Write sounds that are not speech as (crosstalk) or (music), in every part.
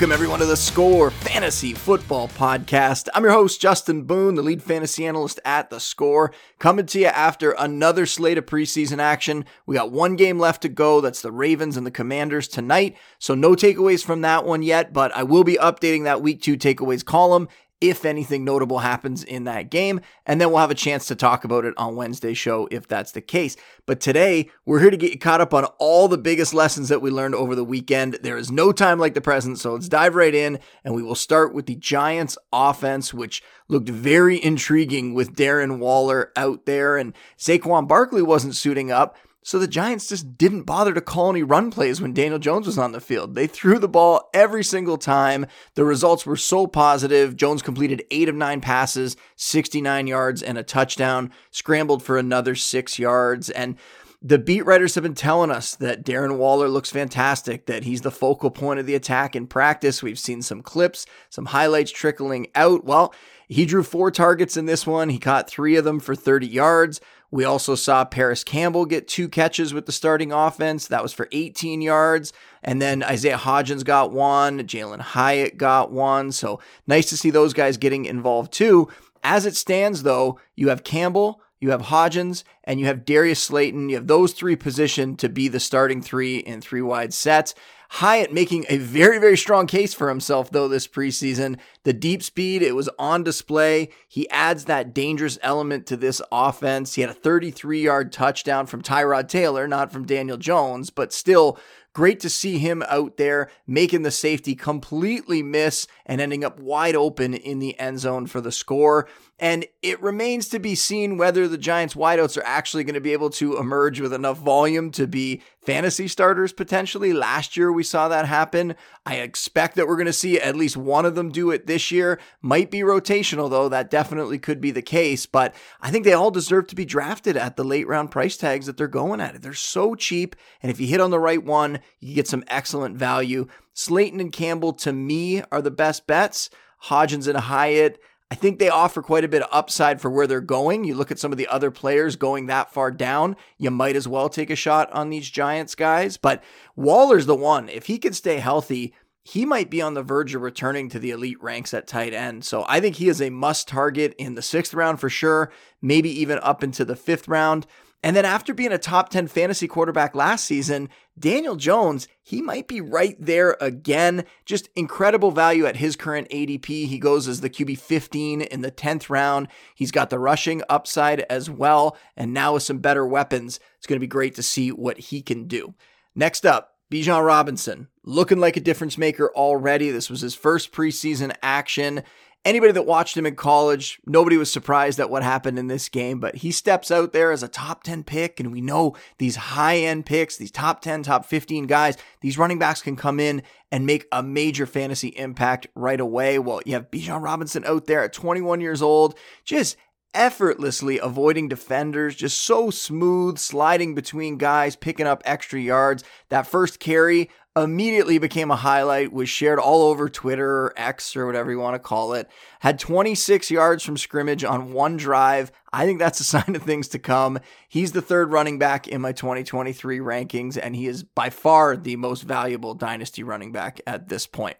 Welcome, everyone, to the Score Fantasy Football Podcast. I'm your host, Justin Boone, the lead fantasy analyst at The Score, coming to you after another slate of preseason action. We got one game left to go. That's the Ravens and the Commanders tonight. So, no takeaways from that one yet, but I will be updating that week two takeaways column if anything notable happens in that game. And then we'll have a chance to talk about it on Wednesday's show if that's the case. But today, we're here to get you caught up on all the biggest lessons that we learned over the weekend. There is no time like the present, so let's dive right in. And we will start with the Giants offense, which looked very intriguing with Darren Waller out there. And Saquon Barkley wasn't suiting up. So the Giants just didn't bother to call any run plays when Daniel Jones was on the field. They threw the ball every single time. The results were so positive. Jones completed eight of nine passes, 69 yards, and a touchdown, scrambled for another six yards. And the beat writers have been telling us that Darren Waller looks fantastic, that he's the focal point of the attack in practice. We've seen some clips, some highlights trickling out. Well, he drew four targets in this one. He caught three of them for 30 yards. We also saw Parris Campbell get two catches with the starting offense. That was for 18 yards. And then Isaiah Hodgins got one. Jalin Hyatt got one. So nice to see those guys getting involved too. As it stands, though, you have Campbell, you have Hodgins, and you have Darius Slayton. You have those three positioned to be the starting three in three wide sets. Hyatt making a very, very strong case for himself, though, this preseason. The deep speed, it was on display. He adds that dangerous element to this offense. He had a 33 yard touchdown from Tyrod Taylor, not from Daniel Jones, but still Great to see him out there making the safety completely miss and ending up wide open in the end zone for the score. And it remains to be seen whether the Giants wideouts are actually going to be able to emerge with enough volume to be fantasy starters potentially. Last year we saw that happen. I expect that we're going to see at least one of them do it this year. Might be rotational though. That definitely could be the case, but I think they all deserve to be drafted at the late round price tags that they're going at. They're so cheap. And if you hit on the right one, you get some excellent value. Slayton and Campbell, to me, are the best bets. Hodgins and Hyatt, I think they offer quite a bit of upside for where they're going. You look at some of the other players going that far down, you might as well take a shot on these Giants guys. But Waller's the one. If he can stay healthy, he might be on the verge of returning to the elite ranks at tight end. So I think he is a must target in the sixth round for sure, maybe even up into the fifth round. And then after being a top 10 fantasy quarterback last season, Daniel Jones, he might be right there again. Just incredible value at his current ADP. He goes as the QB 15 in the 10th round. He's got the rushing upside as well. And now with some better weapons, it's going to be great to see what he can do. Next up, Bijan Robinson, looking like a difference maker already. This was his first preseason action anybody that watched him in college, nobody was surprised at what happened in this game, but he steps out there as a top 10 pick. And we know these high end picks, these top 10, top 15 guys, these running backs can come in and make a major fantasy impact right away. Well, you have Bijan Robinson out there at 21 years old, just effortlessly avoiding defenders, just so smooth, sliding between guys, picking up extra yards. That first carry, immediately became a highlight, was shared all over Twitter or X or whatever you want to call it. Had 26 yards from scrimmage on one drive. I think that's a (laughs) sign of things to come. He's the third running back in my 2023 rankings, and he is by far the most valuable dynasty running back at this point.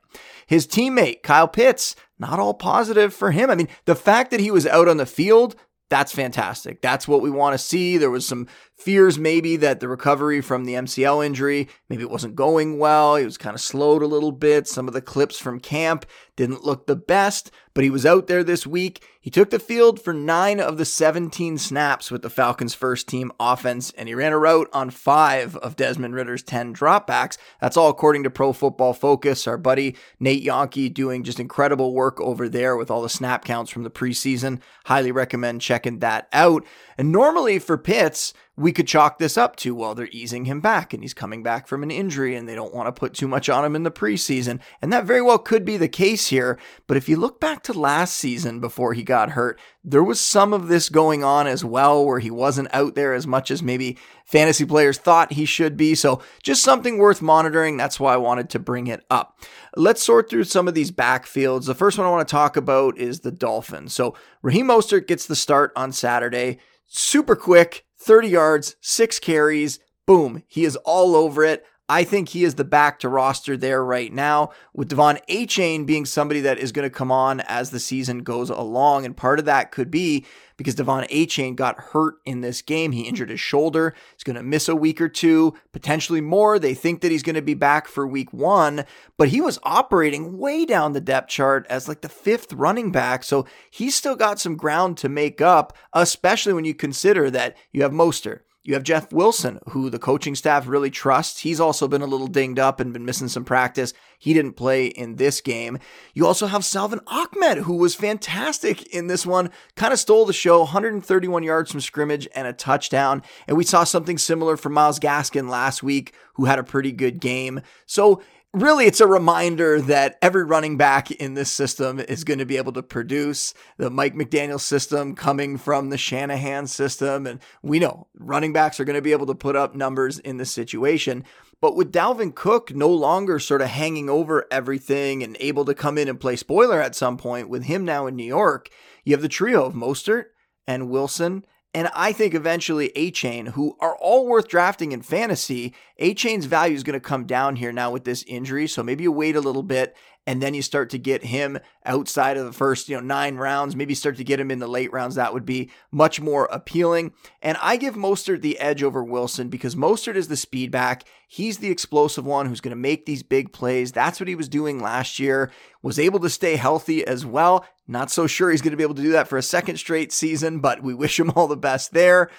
His teammate, Kyle Pitts, not all positive for him. I mean, the fact that he was out on the field, that's fantastic. That's what we want to see. There was some fears maybe that the recovery from the MCL injury, maybe it wasn't going well. He was kind of slowed a little bit. Some of the clips from camp didn't look the best, but he was out there this week. He took the field for nine of the 17 snaps with the Falcons' first team offense, and he ran a route on five of Desmond Ridder's 10 dropbacks. That's all according to Pro Football Focus. Our buddy Nate Jahnke doing just incredible work over there with all the snap counts from the preseason. Highly recommend checking that out. And normally for Pitts, we could chalk this up to, well, they're easing him back and he's coming back from an injury and they don't want to put too much on him in the preseason. And that very well could be the case here. But if you look back to last season before he got hurt, there was some of this going on as well where he wasn't out there as much as maybe fantasy players thought he should be. So just something worth monitoring. That's why I wanted to bring it up. Let's sort through some of these backfields. The first one I want to talk about is the Dolphins. So Raheem Mostert gets the start on Saturday. Super quick, 30 yards, six carries. Boom. He is all over it. I think he is the back to roster there right now, with De'Von Achane being somebody that is going to come on as the season goes along. And part of that could be because De'Von Achane got hurt in this game. He injured his shoulder. He's going to miss a week or two, potentially more. They think that he's going to be back for week one, but he was operating way down the depth chart as like the fifth running back. So he's still got some ground to make up, especially when you consider that you have Mostert. You have Jeff Wilson, who the coaching staff really trusts. He's also been a little dinged up and been missing some practice. He didn't play in this game. You also have Salvon Ahmed, who was fantastic in this one, kind of stole the show 131 yards from scrimmage and a touchdown. And we saw something similar from Myles Gaskin last week, who had a pretty good game. So really it's a reminder that every running back in this system is going to be able to produce the Mike McDaniel system coming from the Shanahan system. And we know running backs are going to be able to put up numbers in this situation. But with Dalvin Cook no longer sort of hanging over everything and able to come in and play spoiler at some point with him now in New York, you have the trio of Mostert and Wilson and I think eventually Achane, who are all worth drafting in fantasy, Achane's value is going to come down here now with this injury. So maybe you wait a little bit and then you start to get him outside of the first, you know, nine rounds, maybe start to get him in the late rounds. That would be much more appealing. And I give Mostert the edge over Wilson because Mostert is the speed back. He's the explosive one who's going to make these big plays. That's what he was doing last year. Was able to stay healthy as well. Not so sure he's going to be able to do that for a second straight season, but we wish him all the best there.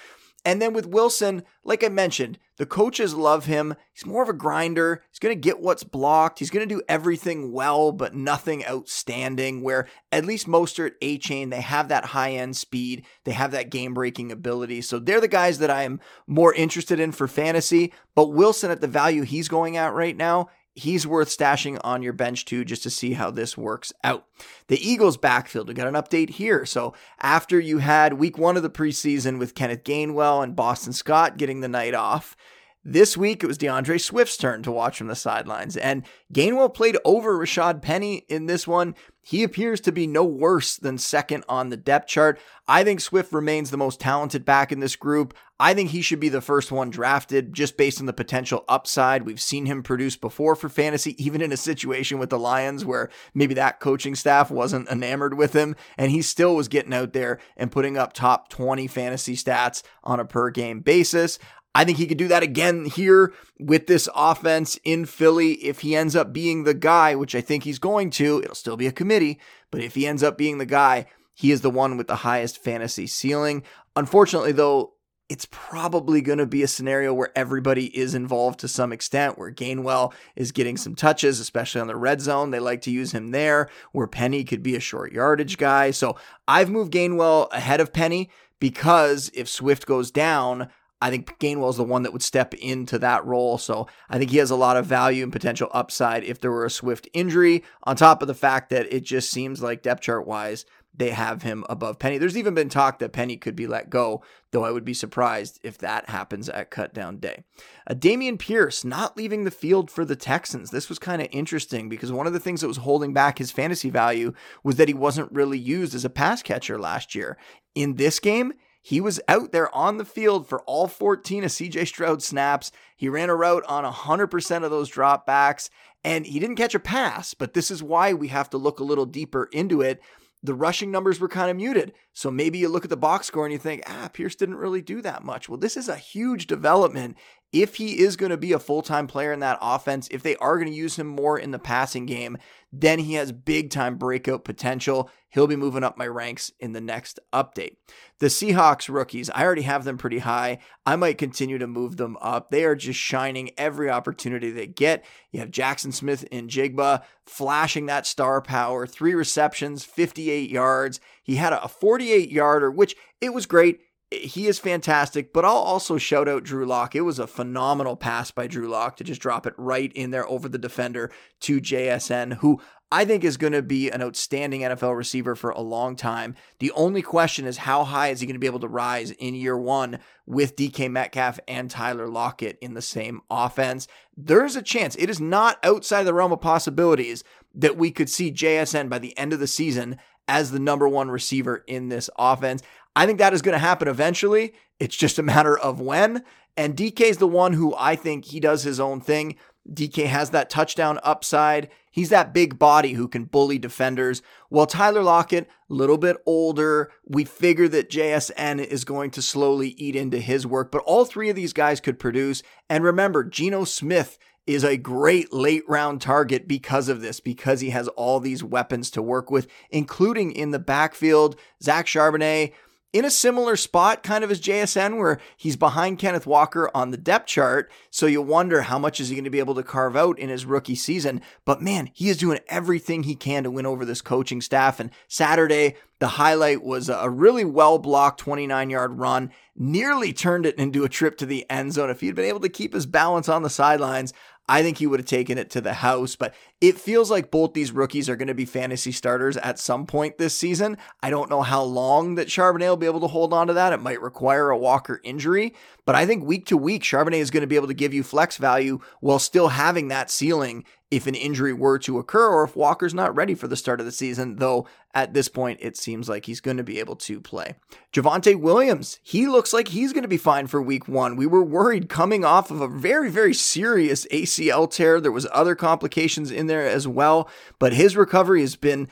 And then with Wilson, like I mentioned, the coaches love him. He's more of a grinder. He's going to get what's blocked. He's going to do everything well, but nothing outstanding. Where at least Mostert, Achane, they have that high end speed. They have that game breaking ability. So they're the guys that I am more interested in for fantasy. But Wilson, at the value he's going at right now, he's worth stashing on your bench too, just to see how this works out. The Eagles backfield, we got an update here. So after you had week one of the preseason with Kenneth Gainwell and Boston Scott getting the night off, this week, it was DeAndre Swift's turn to watch from the sidelines, and Gainwell played over Rashaad Penny in this one. He appears to be no worse than second on the depth chart. I think Swift remains the most talented back in this group. I think he should be the first one drafted just based on the potential upside. We've seen him produce before for fantasy, (laughs) even in a situation with the Lions where maybe that coaching staff wasn't enamored with him, and he still was getting out there and putting up top 20 fantasy stats on a per game basis. I think he could do that again here with this offense in Philly. If he ends up being the guy, which I think he's going to, it'll still be a committee, but if he ends up being the guy, he is the one with the highest fantasy ceiling. Unfortunately, though, it's probably going to be a scenario where everybody is involved to some extent, where Gainwell is getting some touches, especially on the red zone. They like to use him there, where Penny could be a short yardage guy. So I've moved Gainwell ahead of Penny because if Swift goes down, I think Gainwell is the one that would step into that role. So I think he has a lot of value and potential upside if there were a Swift injury, on top of the fact that it just seems like depth chart wise, they have him above Penny. There's even been talk that Penny could be let go, though I would be surprised if that happens at cutdown day. Uh, Dameon Pierce not leaving the field for the Texans. This was kind of interesting because one of the things that was holding back his fantasy value was that he wasn't really used as a pass catcher last year. In this game, he was out there on the field for all 14 of CJ Stroud snaps. He ran a route on 100% of those dropbacks, and he didn't catch a pass. But this is why we have to look a little deeper into it. The rushing numbers were kind of muted. So maybe you look at the box score and you think, ah, Pierce didn't really do that much. Well, this is a huge development if he is going to be a full time player in that offense, if they are going to use him more in the passing game, then he has big time breakout potential. He'll be moving up my ranks in the next update. The Seahawks rookies, I already have them pretty high. I might continue to move them up. They are just shining every opportunity they get. You have Jaxon Smith-Njigba flashing that star power, three receptions, 58 yards. He had a 48 yarder, which it was great he is fantastic, but I'll also shout out Drew Lock. It was a phenomenal pass by Drew Lock to just drop it right in there over the defender to JSN, who I think is going to be an outstanding NFL receiver for a long time. The only question is how high is he going to be able to rise in year one with DK Metcalf and Tyler Lockett in the same offense? There's a chance. It is not outside the realm of possibilities that we could see JSN by the end of the season as the number one receiver in this offense. I think that is going to happen eventually. It's just a matter of when. And DK is the one who I think he does his own thing. DK has that touchdown upside. He's that big body who can bully defenders. While Tyler Lockett, a little bit older, we figure that JSN is going to slowly eat into his work. But all three of these guys could produce. And remember, Geno Smith is a great late round target because of this, because he has all these weapons to work with, including in the backfield. Zach Charbonnet in a similar spot, kind of as JSN, where he's behind Kenneth Walker on the depth chart. So you wonder how much is he going to be able to carve out in his rookie season. But man, he is doing everything he can to win over this coaching staff. And Saturday, the highlight was a really well blocked 29 yard run, nearly turned it into a trip to the end zone. If he'd been able to keep his balance on the sidelines, I think he would have taken it to the house, but it feels like both these rookies are going to be fantasy starters at some point this season. I don't know how long that Charbonnet will be able to hold on to that. It might require a Walker injury, but I think week to week, Charbonnet is going to be able to give you flex value while still having that ceiling if an injury were to occur or if Walker's not ready for the start of the season, though at this point it seems like he's going to be able to play. Javonte Williams, he looks like he's going to be fine for week one. We were worried coming off of a very, very serious ACL tear. There was other complications in there as well, but his recovery has been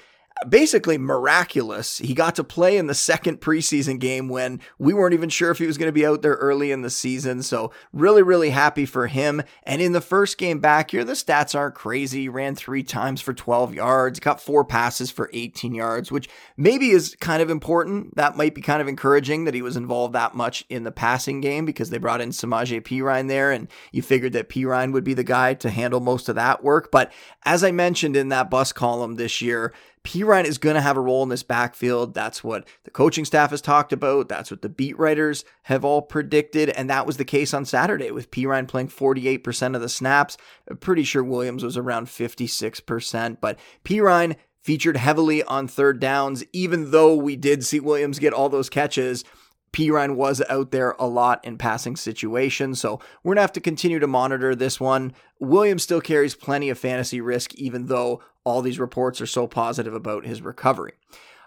basically miraculous. He got to play in the second preseason game when we weren't even sure if he was going to be out there early in the season. So, really, really happy for him. And in the first game back here, the stats aren't crazy. He ran three times for 12 yards, got four passes for 18 yards, which maybe is kind of important. That might be kind of encouraging that he was involved that much in the passing game because they brought in Samaje Perine there, and you figured that Perine would be the guy to handle most of that work. But as I mentioned in that bus column this year, Perine is going to have a role in this backfield. That's what the coaching staff has talked about. That's what the beat writers have all predicted. And that was the case on Saturday with Perine playing 48% of the snaps. I'm pretty sure Williams was around 56%. But Perine featured heavily on third downs, even though we did see Williams get all those catches. Perine was out there a lot in passing situations, so we're gonna have to continue to monitor this one. Williams still carries plenty of fantasy risk, even though all these reports are so positive about his recovery.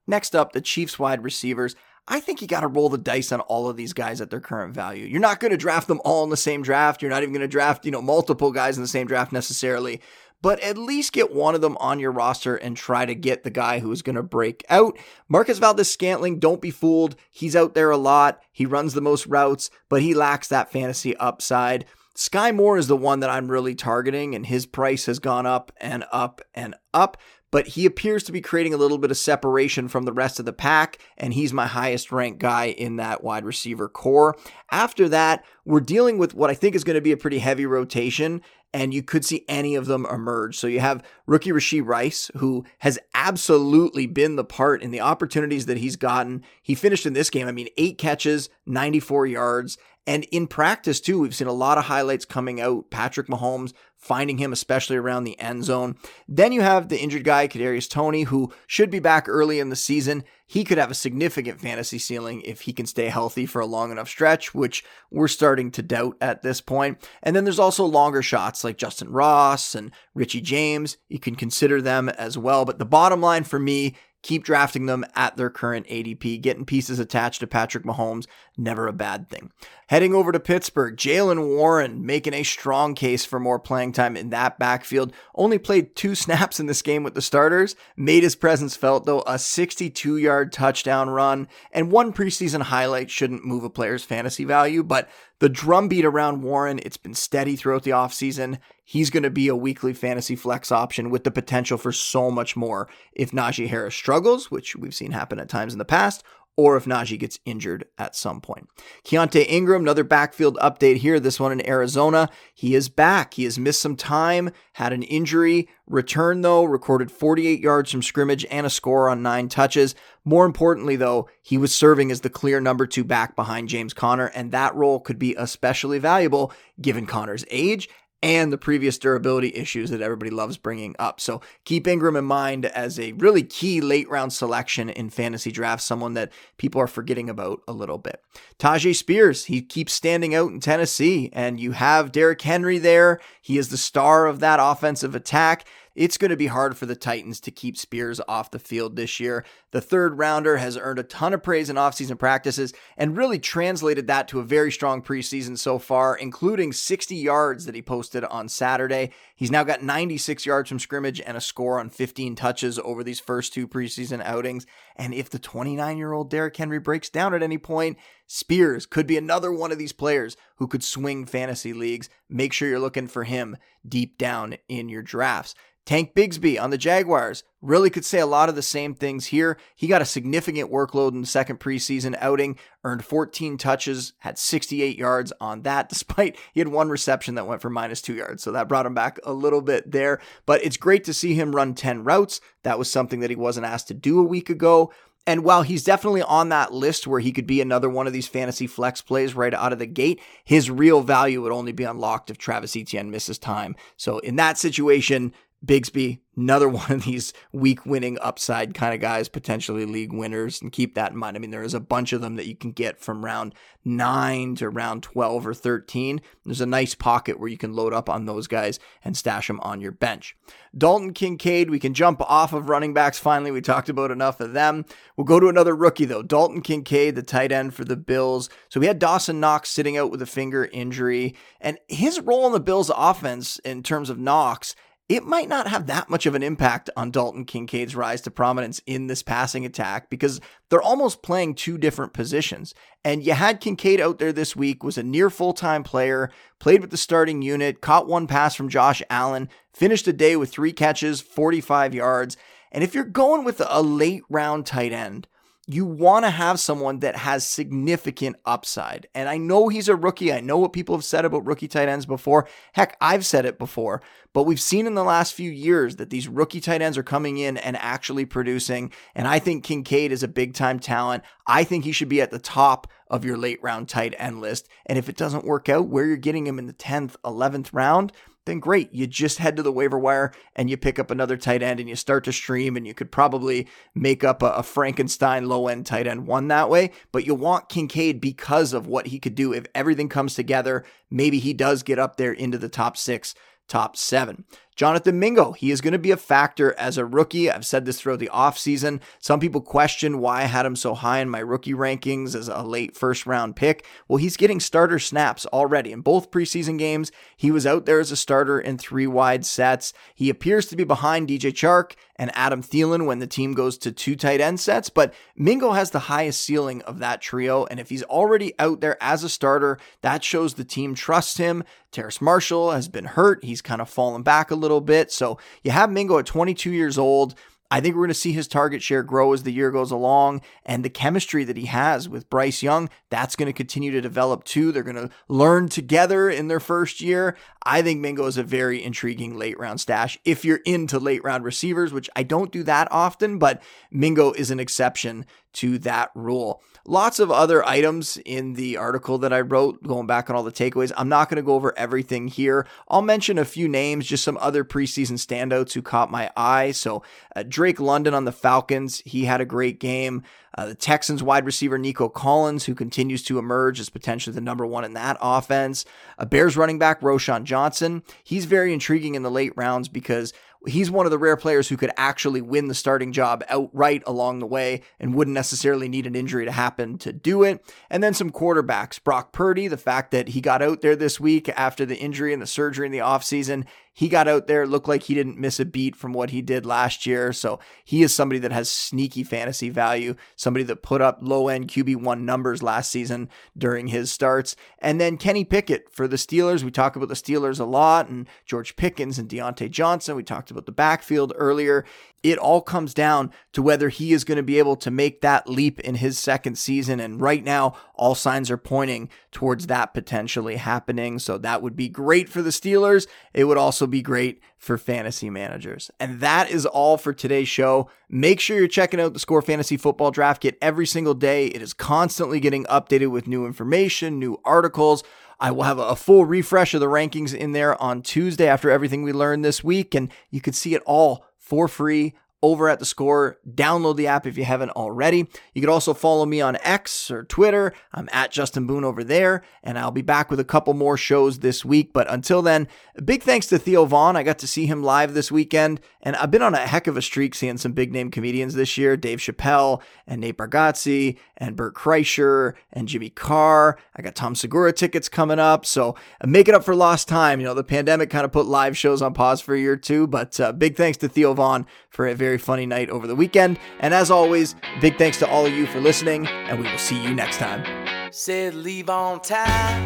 Next up, the Chiefs wide receivers. I think you got to roll the dice on all of these guys at their current value. You're not going to draft them all in the same draft. You're not even going to draft, you know, multiple guys in the same draft necessarily, but at least get one of them on your roster and try to get the guy who is going to break out. Marquez Valdes Scantling, don't be fooled. He's out there a lot. He runs the most routes, but he lacks that fantasy upside. Skyy Moore is the one that I'm really targeting, and his price has gone up and up and up. But he appears to be creating a little bit of separation from the rest of the pack, and he's my highest ranked guy in that wide receiver corps. After that, we're dealing with what I think is going to be a pretty heavy rotation, and you could see any of them emerge. So you have rookie Rashee Rice, who has absolutely been the part in the opportunities that he's gotten. He finished in this game, I mean, eight catches, 94 yards, and in practice, too, we've seen a lot of highlights coming out. Patrick Mahomes finding him, especially around the end zone. Then you have the injured guy, Kadarius Toney, who should be back early in the season. He could have a significant fantasy ceiling if he can stay healthy for a long enough stretch, which we're starting to doubt at this point. And then there's also longer shots like Justyn Ross and Richie James. You can consider them as well. But the bottom line for me keep drafting them at their current ADP. Getting pieces attached to Patrick Mahomes, never a bad thing. Heading over to Pittsburgh, Jaylen Warren making a strong case for more playing time in that backfield. Only played two (laughs) snaps in this game with the starters, made his presence felt though, a 62 yard touchdown run, and one preseason highlight shouldn't move a player's fantasy value, but the drumbeat around Warren, it's been steady throughout the offseason. He's going to be a weekly fantasy flex option with the potential for so much more if Najee Harris struggles, which we've seen happen at times in the past, or if Najee gets injured at some point. Keaontay Ingram, another backfield update here, this one in Arizona. He is back. He has missed some time, had an injury, returned though, recorded 48 yards from scrimmage and a score on nine touches. More importantly, though, he was serving as the clear number two back behind James Conner, and that role could be especially valuable given Conner's age and the previous durability issues that everybody loves bringing up. So keep Ingram in mind as a really key late round selection in fantasy drafts, someone that people are forgetting about a little bit. Tyjae Spears, he keeps standing out in Tennessee, and you have Derrick Henry there. He is the star of that offensive attack. It's going to be hard for the Titans to keep Spears off the field this year. The third rounder has earned a ton of praise in offseason practices and really translated that to a very strong preseason so far, including 60 yards that he posted on Saturday. He's now got 96 yards from scrimmage and a score on 15 touches over these first two preseason outings. And if the 29 year old Derrick Henry breaks down at any point, Spears could be another one of these players who could swing fantasy leagues. Make sure you're looking for him deep down in your drafts. Tank Bigsby on the Jaguars really could say a lot of the same things here. He got a significant workload in the second preseason outing, earned 14 touches, had 68 yards on that, (laughs) despite he had one reception that went for minus two yards. So that brought him back a little bit there. But it's great to see him run 10 routes. That was something that he wasn't asked to do a week ago. And while he's definitely on that list where he could be another one of these fantasy flex plays right out of the gate, his real value would only be unlocked if Travis Etienne misses time. So in that situation, Bigsby, another (laughs) one of these week winning upside kind of guys, potentially league winners, and keep that in mind. I mean, there is a bunch of them that you can get from round nine to round 12 or 13. There's a nice pocket where you can load up on those guys and stash them on your bench. Dalton Kincaid, we can jump off of running backs finally. We talked about enough of them. We'll go to another rookie though. Dalton Kincaid, the tight end for the Bills. So we had Dawson Knox sitting out with a finger injury, and his role in the Bills offense in terms of Knox it might not have that much of an impact on Dalton Kincaid's rise to prominence in this passing attack because they're almost playing two different positions. And you had Kincaid out there this week, was a near full time player, played with the starting unit, caught one pass from Josh Allen, finished the day with three catches, 45 yards. And if you're going with a late round tight end, you want to have someone that has significant upside. And I know he's a rookie. I know what people have said about rookie tight ends before. Heck, I've said it before. But we've seen in the last few years that these rookie tight ends are coming in and actually producing. And I think Kincaid is a big time talent. I think he should be at the top of your late round tight end list. And if it doesn't work out where you're getting him in the 10th, 11th round, then great. You just head to the waiver wire and you pick up another tight end and you start to stream, and you could probably make up a, a Frankenstein low end tight end one that way. But you want Kincaid because of what he could do if everything comes together. Maybe he does get up there into the top six top seven. Jonathan Mingo, he is going to be a factor as a rookie. I've said this throughout the offseason. Some people question why I had him so high in my rookie rankings as a late first round pick. Well, he's getting starter snaps already. In both preseason games, he was out there as a starter in three wide sets. He appears to be behind DJ Chark and Adam Thielen when the team goes to two tight end sets, but Mingo has the highest ceiling of that trio. And if he's already out there as a starter, that shows the team trusts him. Terrace Marshall has been hurt. He's kind of fallen back a little bit. So you have Mingo at 22 years old. I think we're going to see his target share grow as the year goes along. And the chemistry that he has with Bryce Young, that's going to continue to develop too. They're going to learn together in their first year. I think Mingo is a very intriguing late round stash if you're into late round receivers, which I don't do that often, but Mingo is an exception to that rule. Lots of other items in the article that I wrote, going back on all the takeaways. I'm not going to go over everything here. I'll mention a few names, just some other preseason standouts who caught my eye. So, uh, Drake London on the Falcons, he had a great game. Uh, the Texans wide receiver Nico Collins, who continues to emerge as potentially the number one in that offense. A Bears running back Roschon Johnson, he's very intriguing in the late rounds because he's one of the rare players who could actually win the starting job outright along the way and wouldn't necessarily need an injury to happen to do it. And then some quarterbacks. Brock Purdy, the fact that he got out there this week after the injury and the surgery in the offseason, he got out there, looked like he didn't miss a beat from what he did last year. So he is somebody that has sneaky fantasy value, somebody that put up low end QB1 numbers last season during his starts. And then Kenny Pickett for the Steelers. We talk about the Steelers a lot and George Pickens and Diontae Johnson. We talked about the backfield earlier it all comes down to whether he is going to be able to make that leap in his second season. And right now, all signs are pointing towards that potentially happening. So that would be great for the Steelers. It would also be great for fantasy managers. And that is all for today's show. Make sure you're checking out the Score Fantasy Football Draft Kit every single day. It is constantly getting updated with new information, new articles. I will have a full refresh of the rankings in there on Tuesday after everything we learned this week, and you can see it all for free over at the score. Download the app if you haven't already. You could also follow me on X or Twitter. I'm at Justin Boone over there, and I'll be back with a couple more shows this week. But until then, big thanks to Theo Von. I got to see him live this weekend, and I've been on a heck of a streak seeing some big name comedians this year Dave Chappelle and Nate Bargatze and Bert Kreischer and Jimmy Carr. I got Tom Segura tickets coming up. So make it up for lost time. You know, the pandemic kind of put live shows on pause for a year or two, but uh, big thanks to Theo Von for a very funny night over the weekend. And as always, big thanks to all of you for listening, and we will see you next time. Said leave on time,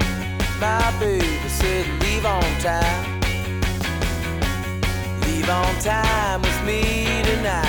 my baby said leave on time. Leave on time with me tonight.